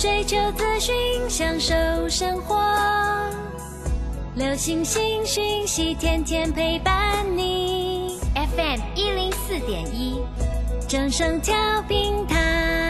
追求资讯，享受生活。流星星讯息，天天陪伴你。FM 一零四点一，掌声调平台。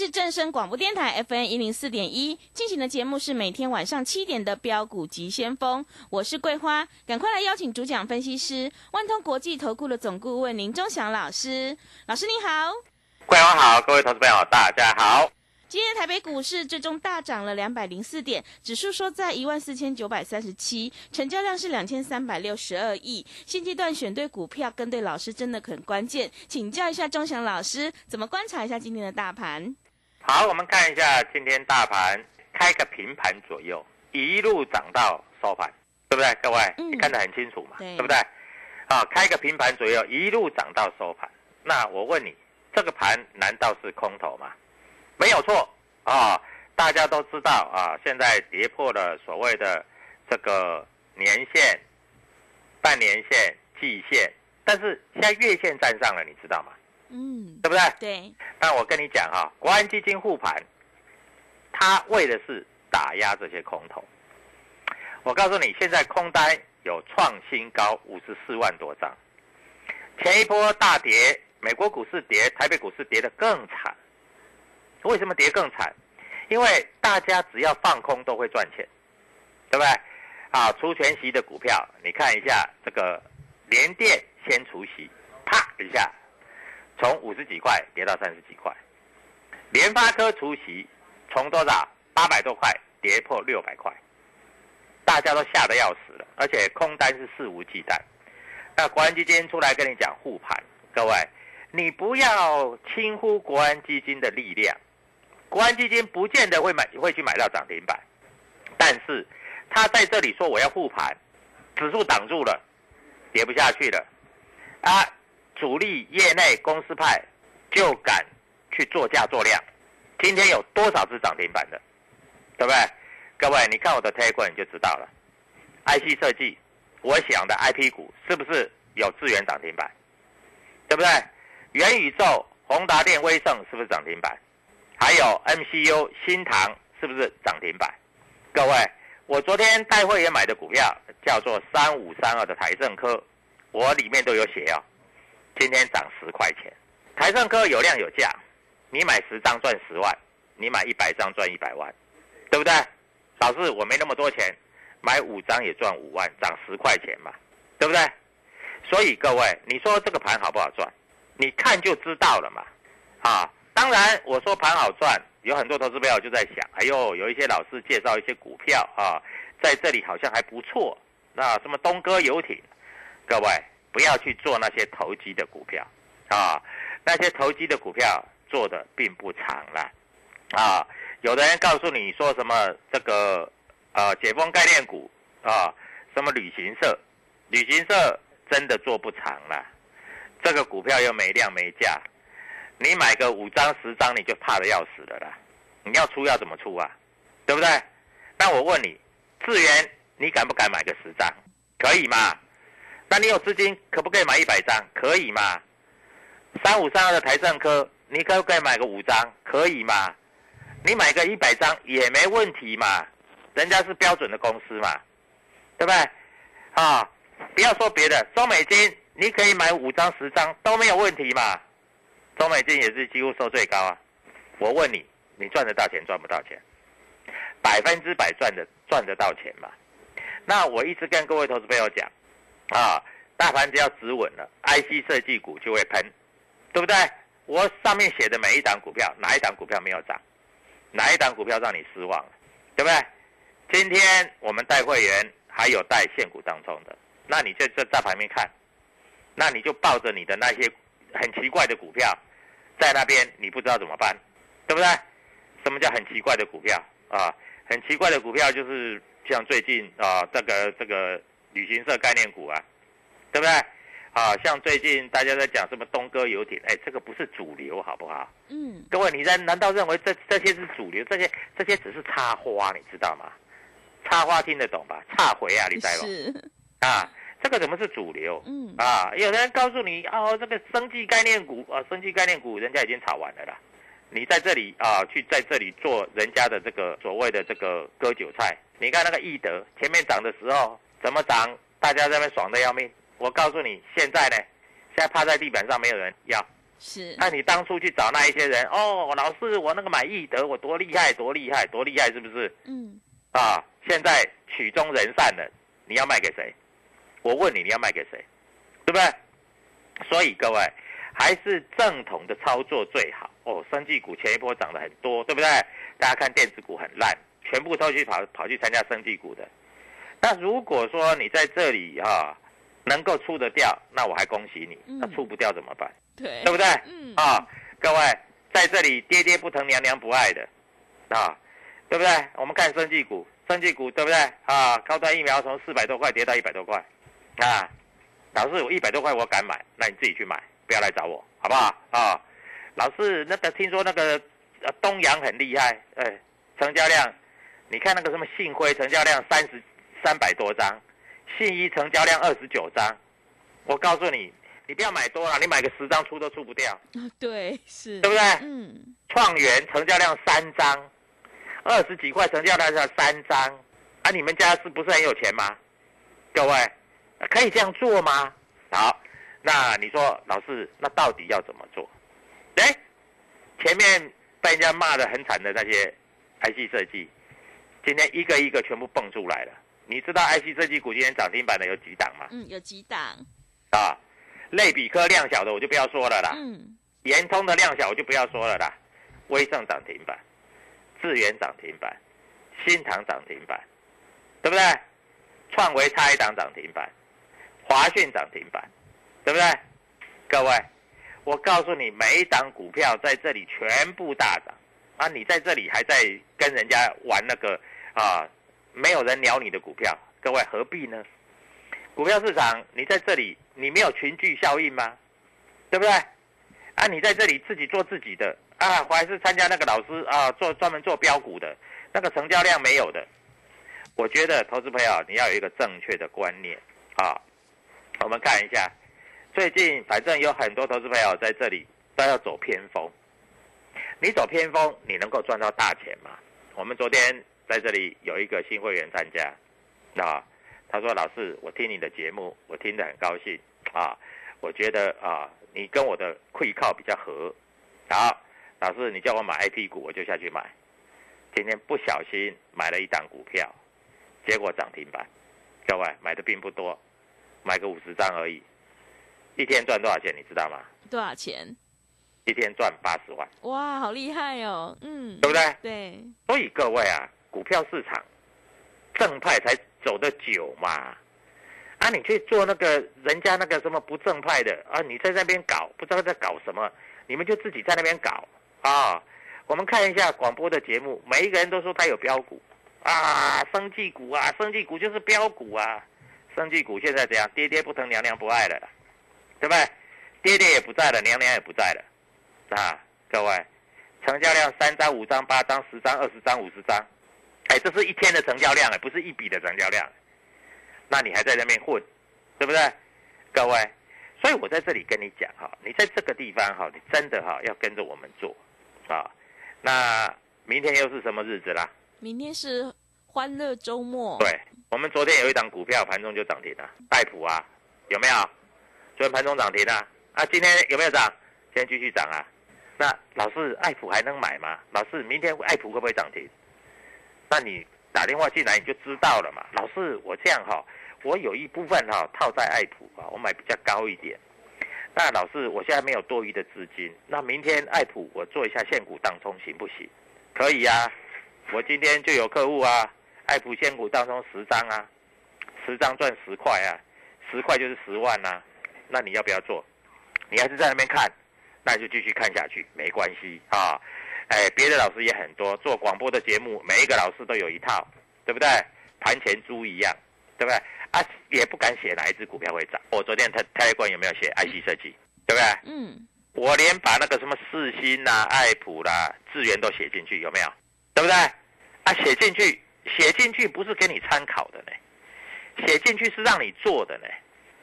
是正声广播电台 FM 一零四点一，进行的节目是每天晚上七点的标股急先锋，我是桂花，赶快来邀请主讲分析师万通国际投顾的总顾问林忠祥老师，老师你好，桂花好，各位投资朋友大家好。今天台北股市最终大涨了两百零四点，指数收在一万四千九百三十七，成交量是两千三百六十二亿。现阶段选对股票跟对老师真的很关键，请教一下钟祥老师，怎么观察一下今天的大盘？好，我们看一下今天大盘开个平盘左右，一路涨到收盘，对不对？各位，嗯你看得很清楚嘛，对不对？啊，开个平盘左右，一路涨到收盘。那我问你，这个盘难道是空头吗？没有错啊，大家都知道啊，现在跌破了所谓的这个年线、半年线、季线，但是现在月线站上了，你知道吗？嗯，对不对？对，但我跟你讲哈、国安基金护盘，它为的是打压这些空头。我告诉你，现在空单有创新高五十四万多张，前一波大跌，美国股市跌，台北股市跌得更惨。为什么跌更惨？因为大家只要放空都会赚钱，对不对？啊，除权息的股票，你看一下这个联电先除息，啪一下从五十几块跌到三十几块，联发科除息从多少？八百多块跌破六百块，大家都吓得要死了，而且空单是肆无忌惮。那国安基金出来跟你讲护盘，各位，你不要轻忽国安基金的力量，国安基金不见得会买会去买到涨停板，但是他在这里说我要护盘，指数挡住了，跌不下去了，啊，主力业内公司派就敢去做价做量。今天有多少只涨停板的，对不对？各位，你看我的 Telegram 你就知道了。IC 设计，我想的 IP 股是不是有资源涨停板？对不对？元宇宙、宏达电、威盛是不是涨停板？还有 MCU、新唐是不是涨停板？各位，我昨天带会员买的股票叫做三五三二的台政科，我里面都有写哦。今天涨十块钱，台盛科有量有价，你买十张赚十万，你买一百张赚一百万，对不对？老师，我没那么多钱，买五张也赚五万，涨十块钱嘛，对不对？所以各位，你说这个盘好不好赚？你看就知道了嘛。啊，当然我说盘好赚，有很多投资朋友就在想，哎呦，有一些老师介绍一些股票啊，在这里好像还不错。那什么东哥游艇，各位不要去做那些投机的股票啊，那些投机的股票做的并不长了啊。有的人告诉你说什么这个呃解封概念股啊，什么旅行社，旅行社真的做不长了，这个股票又没量没价，你买个五张十张你就怕的要死了啦，你要出要怎么出啊？对不对？那我问你，智源你敢不敢买个十张？可以吗？那你有资金可不可以买一百张？可以吗？三五三二的台政科，你可不可以买个五张？可以吗？你买个一百张也没问题嘛，人家是标准的公司嘛，对不对？啊，不要说别的，中美金你可以买五张十张都没有问题嘛，中美金也是几乎收最高啊。我问你，你赚得到钱赚不到钱？百分之百赚的赚得到钱嘛？那我一直跟各位投资朋友讲，啊，大盘只要止稳了，IC 设计股就会喷，对不对？我上面写的每一档股票，哪一档股票没有涨？哪一档股票让你失望了？对不对？今天我们带会员还有带现股当中的，那你就在在旁边看，那你就抱着你的那些很奇怪的股票，在那边你不知道怎么办，对不对？什么叫很奇怪的股票啊？很奇怪的股票就是像最近啊，这个这个旅行社概念股啊，对不对？啊，像最近大家在讲什么东哥游艇，哎，这个不是主流，好不好？嗯，各位，你在难道认为这这些是主流？这些这些只是插花，你知道吗？插花听得懂吧？插回啊，你在吗？是，啊，这个怎么是主流？嗯，啊，有人告诉你哦，这个生技概念股啊，生技概念股人家已经炒完了啦。你在这里啊，去在这里做人家的这个所谓的这个割韭菜。你看那个易德前面涨的时候怎么涨，大家在那边爽的要命。我告诉你，现在呢，现在趴在地板上没有人要。是，那你当初去找那一些人哦，老师，我那个买易德，我多厉害，多厉害，多厉害，是不是？嗯，啊，现在曲终人散了，你要卖给谁？我问你，你要卖给谁？对不对？所以各位还是正统的操作最好哦。生技股前一波涨得很多，对不对？大家看电子股很烂，全部都去跑跑去参加生技股的。那如果说你在这里哈、能够出得掉，那我还恭喜你。嗯那出不掉怎么办？对，对不对？嗯，啊，各位在这里爹爹不疼娘娘不爱的，啊，对不对？我们看生技股，生技股对不对？啊，高端疫苗从四百多块跌到一百多块，啊，老师我一百多块我敢买，那你自己去买，不要来找我，好不好？啊，老师那个听说那个呃东阳很厉害，哎，成交量，你看那个什么信辉成交量三十三百多张，信一成交量二十九张，我告诉你。你不要买多了，你买个十张出都出不掉，啊对，是，对不对？嗯，创元成交量三张，二十几块成交量才三张，啊，你们家是不是很有钱吗？各位，可以这样做吗？好，那你说老师，那到底要怎么做？哎，前面被人家骂的很惨的那些 IC 设计，今天一个一个全部蹦出来了。你知道 IC 设计股今天涨停板的有几档吗？嗯，有几档，啊，类比科量小的我就不要说了啦。嗯，联通的量小我就不要说了啦，威盛涨停板，智源涨停板，新唐涨停板，对不对？创维差一档涨停板，华讯涨停板，对不对？各位，我告诉你，每一档股票在这里全部大涨啊！你在这里还在跟人家玩那个啊，没有人鸟你的股票，各位何必呢？股票市场，你在这里，你没有群聚效应吗？对不对？啊，你在这里自己做自己的啊，我还是参加那个老师啊，做专门做标股的，那个成交量没有的。我觉得投资朋友你要有一个正确的观念啊。我们看一下，最近反正有很多投资朋友在这里都要走偏锋，你走偏锋，你能够赚到大钱吗？我们昨天在这里有一个新会员参加，啊，他说老师，我听你的节目，我听得很高兴。啊，我觉得啊，你跟我的会靠比较合，好，老师你叫我买 IP 股，我就下去买，今天不小心买了一档股票，结果涨停板，各位买的并不多，买个五十张而已，一天赚多少钱你知道吗？多少钱？一天赚八十万，哇，好厉害哦，嗯，对不对？对，所以各位啊，股票市场正派才走得久嘛。啊，你去做那个人家那个什么不正派的啊，你在那边搞，不知道在搞什么，你们就自己在那边搞啊。我们看一下广播的节目，每一个人都说他有标股啊，生技股啊，生技股就是标股啊，生技股现在怎样？爹爹不疼，娘娘不爱了，对不对？爹爹也不在了，娘娘也不在了，啊，各位，成交量三张、五张、八张、十张、二十张、五十张，哎，这是一天的成交量哎，不是一笔的成交量。那你还在那边混，对不对？各位，所以我在这里跟你讲哈，你在这个地方哈，你真的哈要跟着我们做啊。那明天又是什么日子啦？明天是欢乐周末。对，我们昨天有一档股票盘中就涨停了，爱普啊，有没有？昨天盘中涨停啊，啊，今天有没有涨？今天继续涨啊。那老师，爱普还能买吗？老师，明天爱普会不会涨停？那你打电话进来你就知道了嘛。老师，我这样哈，我有一部分哈套在爱普啊，我买比较高一点。那老师，我现在没有多余的资金，那明天爱普我做一下现股当中行不行？可以啊，我今天就有客户啊，爱普现股当中十张啊，十张赚十块啊，十块就是十万呐。那你要不要做？你还是在那边看，那就继续看下去，没关系啊。哎，别的老师也很多，做广播的节目，每一个老师都有一套，对不对？盘前猪一样，对不对？啊，也不敢写哪一只股票会涨。我昨天泰泰冠有没有写 IC 设计，对不对？嗯，我连把那个什么四星啦、爱普啦、智源都写进去，有没有？对不对？啊，写进去，写进去不是给你参考的呢，写进去是让你做的呢。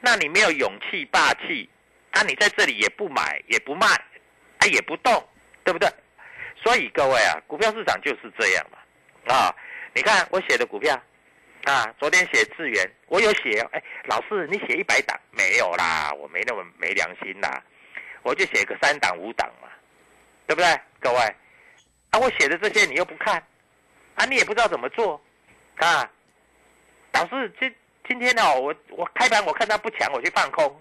那你没有勇气、霸气，啊，你在这里也不买也不卖，啊，也不动，对不对？所以各位啊，股票市场就是这样嘛，啊，你看我写的股票，啊，昨天写智源，我有写，哎，老师你写一百档没有啦，我没那么没良心啦，我就写个三档五档嘛，对不对？各位，啊，我写的这些你又不看，啊，你也不知道怎么做，啊，老师今今天哦，我我开盘我看它不强，我去放空，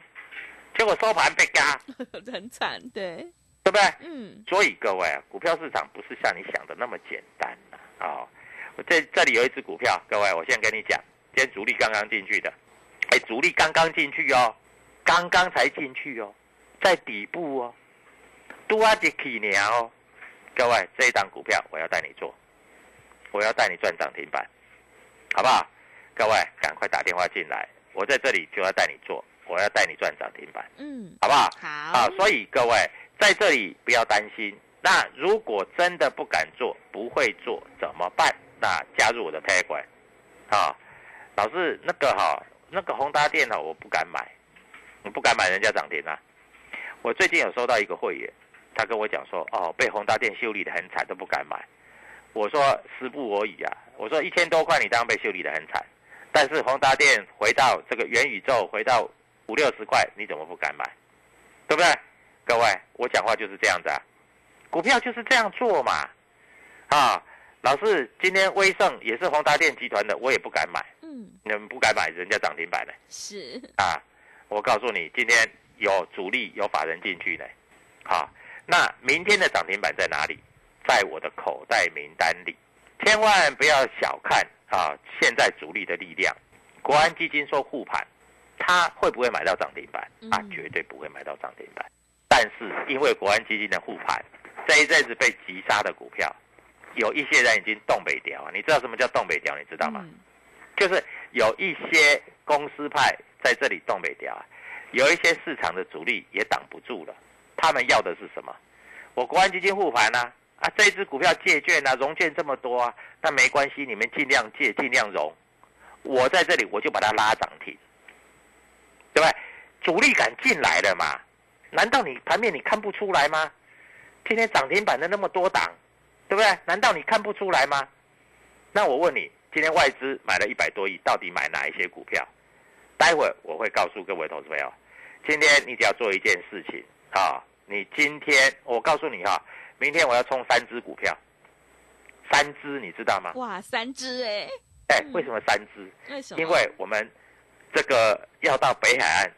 结果收盘被嘎，很惨，对，对不对？嗯，所以各位啊，股票市场不是像你想的那么简单呐啊！我这这里有一只股票，各位，我先跟你讲，今天主力刚刚进去的，哎，主力刚刚进去哦，刚刚才进去哦，在底部哦，多阿杰起年哦，各位，这一档股票我要带你做，我要带你赚涨停板，好不好？各位，赶快打电话进来，我在这里就要带你做，我要带你赚涨停板，嗯，好不好？好，啊，所以各位在这里不要担心。那如果真的不敢做、不会做怎么办？那加入我的 p a y 管，啊，老师那个哈，那个宏达电哈，我不敢买，我不敢买人家涨停啊。我最近有收到一个会员，他跟我讲说，哦，被宏达电修理的很惨，都不敢买。我说时不我已啊，我说一千多块你当然被修理的很惨，但是宏达电回到这个元宇宙，回到五六十块，你怎么不敢买？对不对？各位，我讲话就是这样子啊，股票就是这样做嘛，啊，老师，今天威盛也是宏达电集团的，我也不敢买，嗯，你们不敢买，人家涨停板呢，是，啊，我告诉你，今天有主力有法人进去呢，好，那明天的涨停板在哪里？在我的口袋名单里，千万不要小看啊，现在主力的力量，国安基金说护盘。他会不会买到涨停板？啊？嗯。绝对不会买到涨停板。但是因为国安基金的护盘，这一阵子被急杀的股票，有一些人已经动北调啊。你知道什么叫动北调？你知道吗？嗯就是有一些公司派在这里动北调啊，有一些市场的主力也挡不住了。他们要的是什么？我国安基金护盘啊，啊，这一只股票借券啊，融券这么多啊，那没关系，你们尽量借，尽量融。我在这里我就把它拉涨停，对不对？主力敢进来了嘛？难道你盘面你看不出来吗？今天涨停板的那么多档，对不对？难道你看不出来吗？那我问你，今天外资买了一百多亿，到底买哪一些股票？待会我会告诉各位投资朋友，今天你只要做一件事情啊，你今天我告诉你哈、明天我要冲三只股票，三只你知道吗？哇，三只哎，哎，嗯为什么三只？为什么？因为我们这个要到北海岸，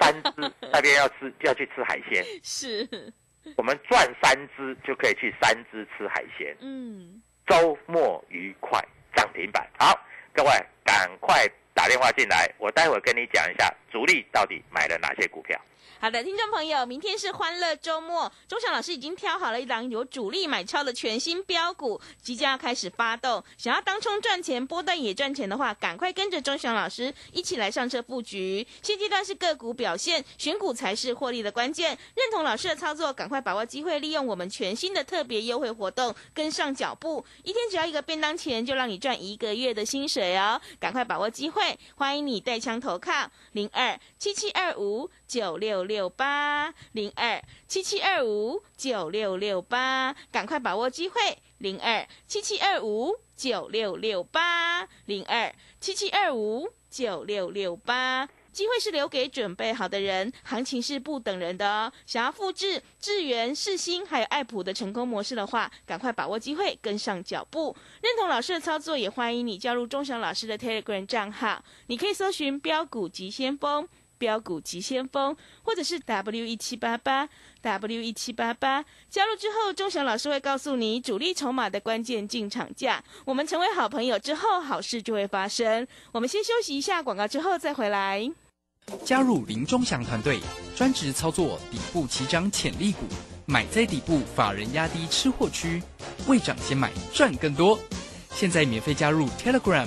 三只那边要吃 要去吃海鲜，是，我们赚三只就可以去三只吃海鲜，嗯，周末愉快，涨停板。好，各位赶快打电话进来，我待会儿跟你讲一下主力到底买了哪些股票。好的，听众朋友，明天是欢乐周末，钟祥老师已经挑好了一档有主力买超的全新标股，即将要开始发动。想要当冲赚钱、波段也赚钱的话，赶快跟着钟祥老师一起来上车布局。现阶段是个股表现，选股才是获利的关键。认同老师的操作，赶快把握机会，利用我们全新的特别优惠活动，跟上脚步。一天只要一个便当钱，就让你赚一个月的薪水哦！赶快把握机会，欢迎你带枪投靠零二。二七七二五九六六八零二七七二五九六六八，赶快把握机会，零二七七二五九六六八零二七七二五九六六八。机会是留给准备好的人，行情是不等人的哦。想要复制智源、世新还有爱普的成功模式的话，赶快把握机会，跟上脚步。认同老师的操作，也欢迎你加入钟祥老师的 Telegram 账号。你可以搜寻“标股急先锋”、“标股急先锋”，或者是 W 一七八八 W 一七八八。加入之后，钟祥老师会告诉你主力筹码的关键进场价。我们成为好朋友之后，好事就会发生。我们先休息一下广告，之后再回来。加入林钟祥团队，专职操作底部起涨潜力股，买在底部，法人压低吃货区，未涨先买赚更多。现在免费加入 Telegram，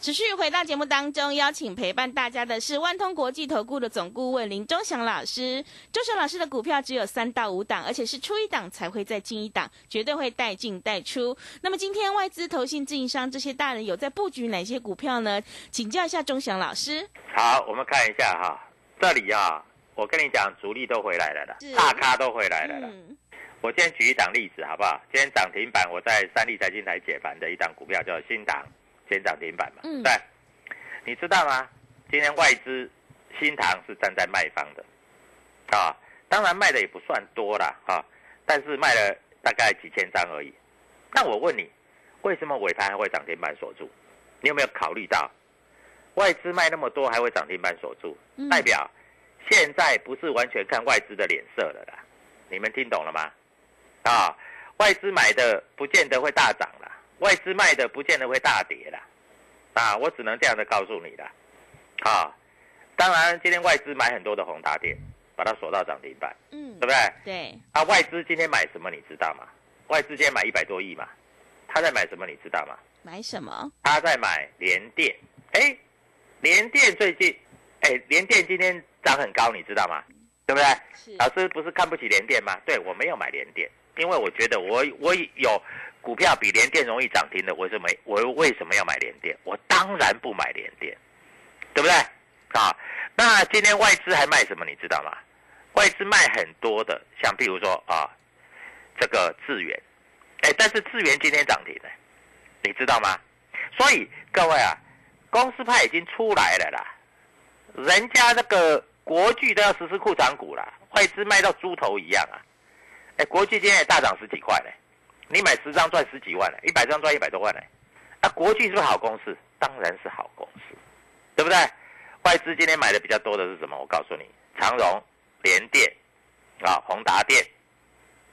持续回到节目当中，邀请陪伴大家的是万通国际投顾的总顾问林忠祥老师。忠祥老师的股票只有三到五档，而且是出一档才会再进一档，绝对会带进带出。那么今天外资、投信、自营商这些大人有在布局哪些股票呢？请教一下忠祥老师。好，我们看一下哈，这里啊，我跟你讲，主力都回来了啦，大咖都回来了啦。嗯，我今天举一档例子好不好？今天涨停板，我在三立财经台解盘的一档股票叫新塘，今天涨停板嘛，嗯对，你知道吗？今天外资新塘是站在卖方的，啊，当然卖的也不算多啦，啊，但是卖了大概几千张而已。那我问你，为什么尾盘还会涨停板锁住？你有没有考虑到外资卖那么多还会涨停板锁住，嗯代表现在不是完全看外资的脸色了啦？你们听懂了吗？啊，外资买的不见得会大涨啦，外资卖的不见得会大跌啦。啊，我只能这样的告诉你啦。啊，当然今天外资买很多的宏达电，把它锁到涨停板，嗯对不，对？对，啊，外资今天买什么你知道吗？外资今天买一百多亿嘛，他在买什么你知道吗？买什么？他在买联电。哎，联电最近，哎，联电今天涨很高，你知道吗？对不对？是老师不是看不起联电吗？对我没有买联电，因为我觉得我我有股票比联电容易涨停的，我为什么我为什么要买联电？我当然不买联电，对不对？啊，那今天外资还卖什么？你知道吗？外资卖很多的，像譬如说啊，这个智源，哎，但是智源今天涨停了，你知道吗？所以各位啊，公司派已经出来了啦，人家那个国巨都要实施库藏股了，外资卖到猪头一样啊！哎，国巨今天也大涨十几块嘞，你买十张赚十几万嘞，一百张赚一百多万嘞。那、国巨是不是好公司？当然是好公司，对不对？外资今天买的比较多的是什么？我告诉你，长荣、联电、啊宏达电、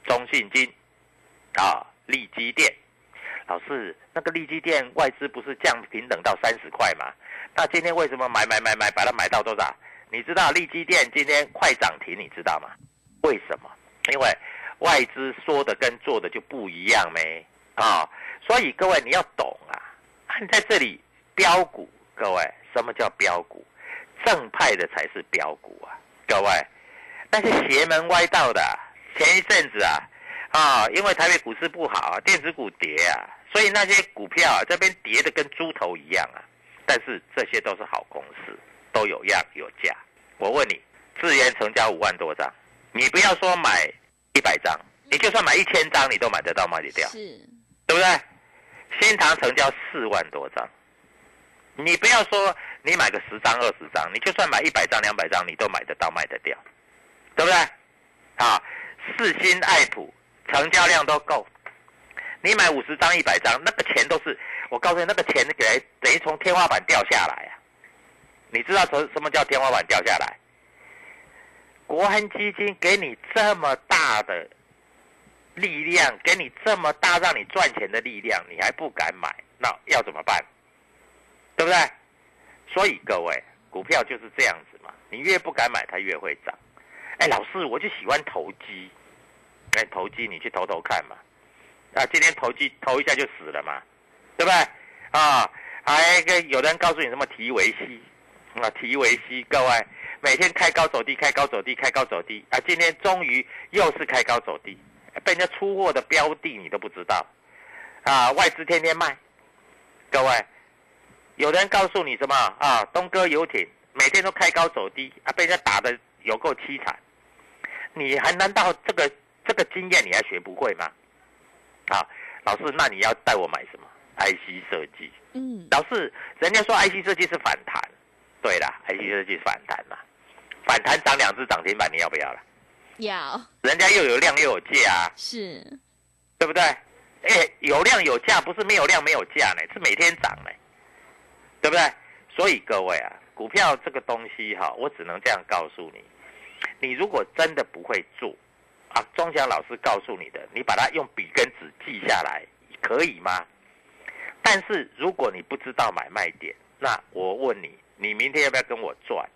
中信金、啊利基电。老师，那个利基电外资不是降平等到三十块吗？那今天为什么买买买买把它买到多少？你知道利基电今天快涨停，你知道吗？为什么？因为外资说的跟做的就不一样没啊、所以各位你要懂啊，在这里标股，各位什么叫标股？正派的才是标股啊，各位，那些邪门歪道的，前一阵子啊，啊，因为台北股市不好啊，电子股跌啊，所以那些股票啊这边跌的跟猪头一样啊。但是这些都是好公司，都有样有价。我问你，智源成交五万多张，你不要说买一百张，你就算买一千张，你都买得到卖得掉，是，对不对？新塘成交四万多张，你不要说你买个十张二十张，你就算买一百张两百张，你都买得到卖得掉，对不对？啊，四新爱普成交量都够，你买五十张一百张，那个钱都是我告诉你，那个钱给等于从天花板掉下来啊！你知道什什么叫天花板掉下来？国安基金给你这么大的力量，给你这么大让你赚钱的力量，你还不敢买，那要怎么办？对不对？所以各位，股票就是这样子嘛，你越不敢买，它越会涨。哎，老师，我就喜欢投机，哎，投机你去投投看嘛。啊，今天投机投一下就死了嘛，对不对？啊还跟有人告诉你什么提维西啊，提维西，各位每天开高走低，开高走低，开高走低啊！今天终于又是开高走低，被人家出货的标的你都不知道啊！外资天天卖，各位，有人告诉你什么啊？东哥游艇每天都开高走低啊，被人家打的有够凄惨，你还难道这个这个经验你还学不会吗？啊，老师，那你要带我买什么？IC 设计。嗯，老师，人家说 IC 设计是反弹，对啦 i c 设计是反弹嘛，反弹涨两只涨停板，你要不要了？要人家又有量又有价，是，对不对？哎，有量有价，不是没有量没有价呢，是每天涨呢，对不对？所以各位啊，股票这个东西哈，我只能这样告诉你，你如果真的不会做啊，钟祥老师告诉你的，你把它用笔跟纸记下来，可以吗？但是如果你不知道买卖点，那我问你，你明天要不要跟我赚？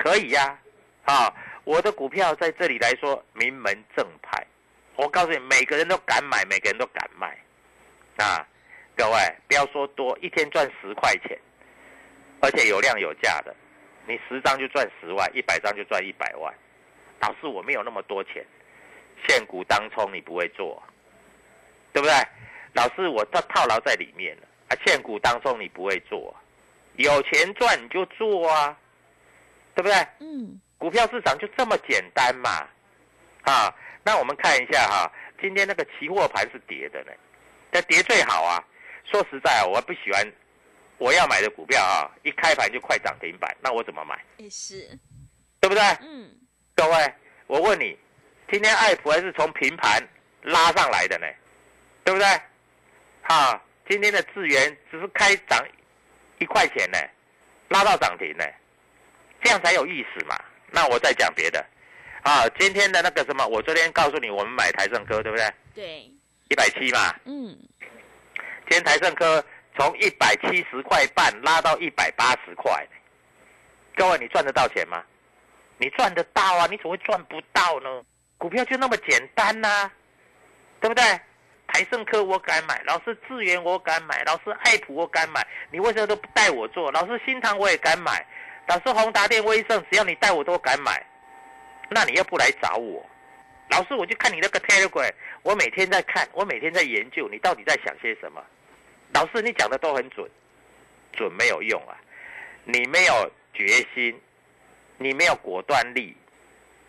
可以呀，啊，我的股票在这里来说名门正派，我告诉你，每个人都敢买，每个人都敢卖，啊，各位不要说多，一天赚十块钱，而且有量有价的，你十张就赚十万，一百张就赚一百万。老师，我没有那么多钱，现股当冲你不会做，对不对？老师，我这套牢在里面了啊！现股当中你不会做，有钱赚你就做啊，对不对？嗯，股票市场就这么简单嘛，啊！那我们看一下哈，今天那个期货盘是跌的呢，那跌最好啊。说实在，我不喜欢我要买的股票啊，一开盘就快涨停板，那我怎么买？也是，对不对？嗯，各位，我问你，今天爱普还是从平盘拉上来的呢，对不对？啊，今天的资源只是开涨一块钱呢，拉到涨停呢，这样才有意思嘛。那我再讲别的，啊，今天的那个什么，我昨天告诉你，我们买台盛科，对不对？对，一百七嘛。嗯，今天台盛科从一百七十块半拉到一百八十块，各位你赚得到钱吗？你赚得到啊，你怎么会赚不到呢？股票就那么简单呐、对不对？台盛科我敢买，老师智源我敢买，老师爱普我敢买，你为什么都不带我做？老师新塘我也敢买，老师宏达电、威盛，只要你带我都敢买，那你要不来找我？老师我就看你那个 Telegram，我每天在看，我每天在研究，你到底在想些什么？老师你讲的都很准，准没有用啊，你没有决心，你没有果断力，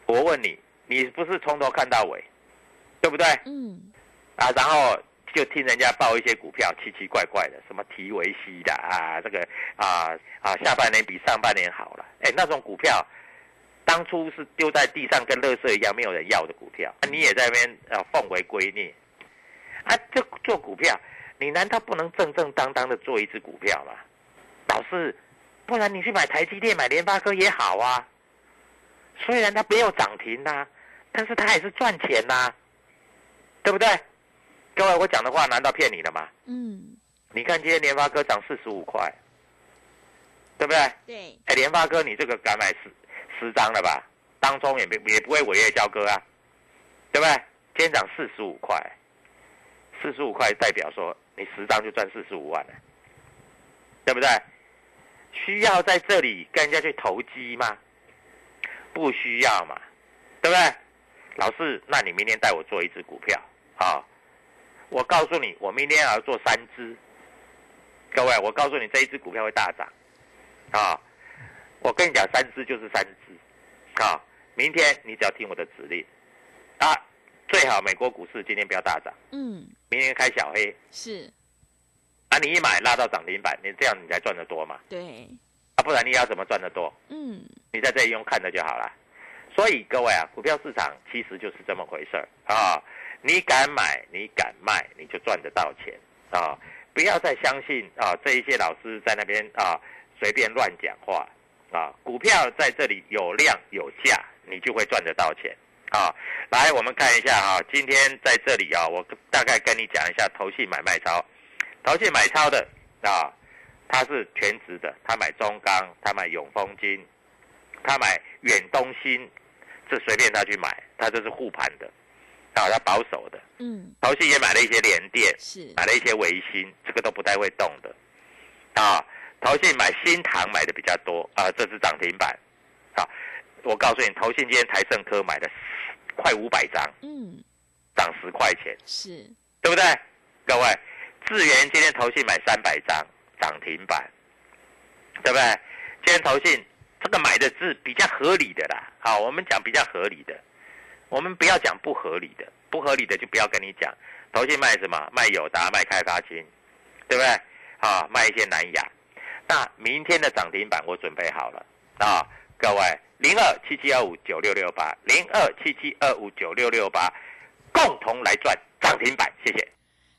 我问你，你不是从头看到尾，对不对？嗯，啊，然后就听人家报一些股票奇奇怪怪的，什么提维西的啊，这个啊啊，下半年比上半年好了，哎，那种股票当初是丢在地上跟垃圾一样，没有人要的股票，啊、你也在那边啊奉为圭臬，啊，这做股票，你难道不能正正当当的做一只股票吗？老师，不然你去买台积电、买联发科也好啊，虽然它没有涨停呐、但是它还是赚钱呐、对不对？各位，我讲的话难道骗你的吗？嗯，你看今天联发科涨四十五块，对不对？对，哎，联发科你这个敢买十十张了吧？当中也没也不会违约交割啊，对不对？今天涨四十五块，四十五块代表说你十张就赚四十五万了，对不对？需要在这里跟人家去投机吗？不需要嘛，对不对？老师，那你明天带我做一只股票啊？我告诉你，我明天要做三只。各位，我告诉你，这一只股票会大涨啊！我跟你讲，三只就是三只啊！明天你只要听我的指令啊，最好美国股市今天不要大涨，嗯，明天开小黑是，啊！你一买拉到涨停板，你这样你才赚得多嘛对，啊！不然你要怎么赚得多？嗯，你在这里用看的就好了。所以各位啊，股票市场其实就是这么回事儿啊！你敢买，你敢卖，你就赚得到钱啊！不要再相信啊这一些老师在那边啊随便乱讲话啊！股票在这里有量有价，你就会赚得到钱啊！来，我们看一下啊、今天在这里啊，我大概跟你讲一下投信买卖超，投信买超的啊，他是全职的，他买中钢，他买永丰金，他买远东新，这随便他去买，他这是护盘的，啊，他保守的。嗯，投信也买了一些联电，是，买了一些维新，这个都不太会动的。啊，投信买新塘买的比较多啊，这是涨停板。啊，我告诉你，投信今天台盛科买的快五百张，嗯，涨十块钱，是，对不对？各位，智源今天投信买三百张，涨停板，对不对？今天投信这个买的是比较合理的啦。好，我们讲比较合理的，我们不要讲不合理的，不合理的就不要跟你讲。投信卖什么？卖友达，卖开发金，对不对？啊，卖一些南亚。那明天的涨停板我准备好了啊，各位，零二七七二五九六六八，零二七七二五九六六八，共同来赚涨停板，谢谢。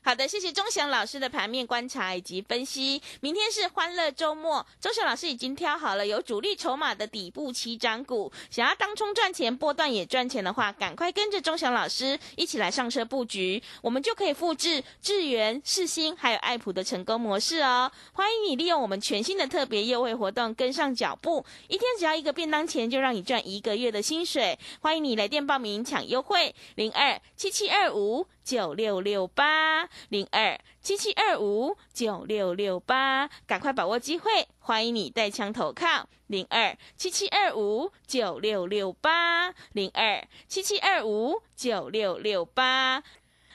好的，谢谢钟祥老师的盘面观察以及分析。明天是欢乐周末，钟祥老师已经挑好了有主力筹码的底部起涨股，想要当冲赚钱、波段也赚钱的话，赶快跟着钟祥老师一起来上车布局，我们就可以复制智源、世新还有爱普的成功模式哦。欢迎你利用我们全新的特别优惠活动跟上脚步，一天只要一个便当钱，就让你赚一个月的薪水。欢迎你来电报名抢优惠，零二七七二五。九六六八零二七七二五九六六八，赶快把握机会！欢迎你带枪投靠零二七七二五九六六八零二七七二五九六六八。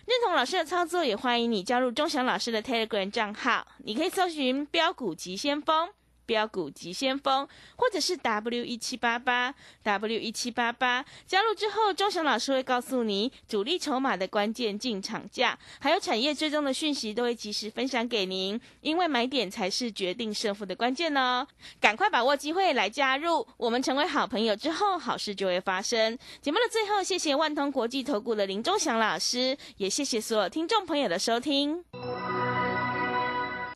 认同老师的操作，也欢迎你加入钟祥老师的 Telegram 账号，你可以搜寻“标股急先锋”。标股急先锋，或者是 W 一七八八 W 一七八八，加入之后，钟祥老师会告诉你主力筹码的关键进场价，还有产业追踪的讯息，都会及时分享给您。因为买点才是决定胜负的关键哦，赶快把握机会来加入，我们成为好朋友之后，好事就会发生。节目的最后，谢谢万通国际投顾的林钟祥老师，也谢谢所有听众朋友的收听。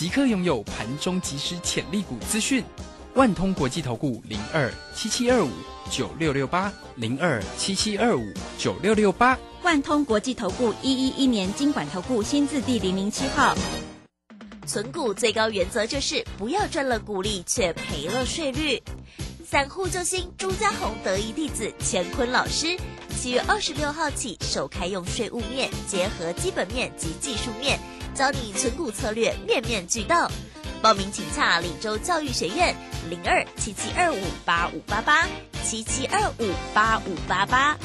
即刻拥有盘中即时潜力股资讯，万通国际投顾零二七七二五九六六八零二七七二五九六六八，万通国际投顾一一一年经管投顾新字第零零七号。存股最高原则就是不要赚了股利却赔了税率。散户救星朱家红得意弟子乾坤老师，七月二十六号起首开用税务面结合基本面及技术面。教你存股策略，面面俱到。报名请洽李州教育学院零二七七二五八五八八七七二五八五八八。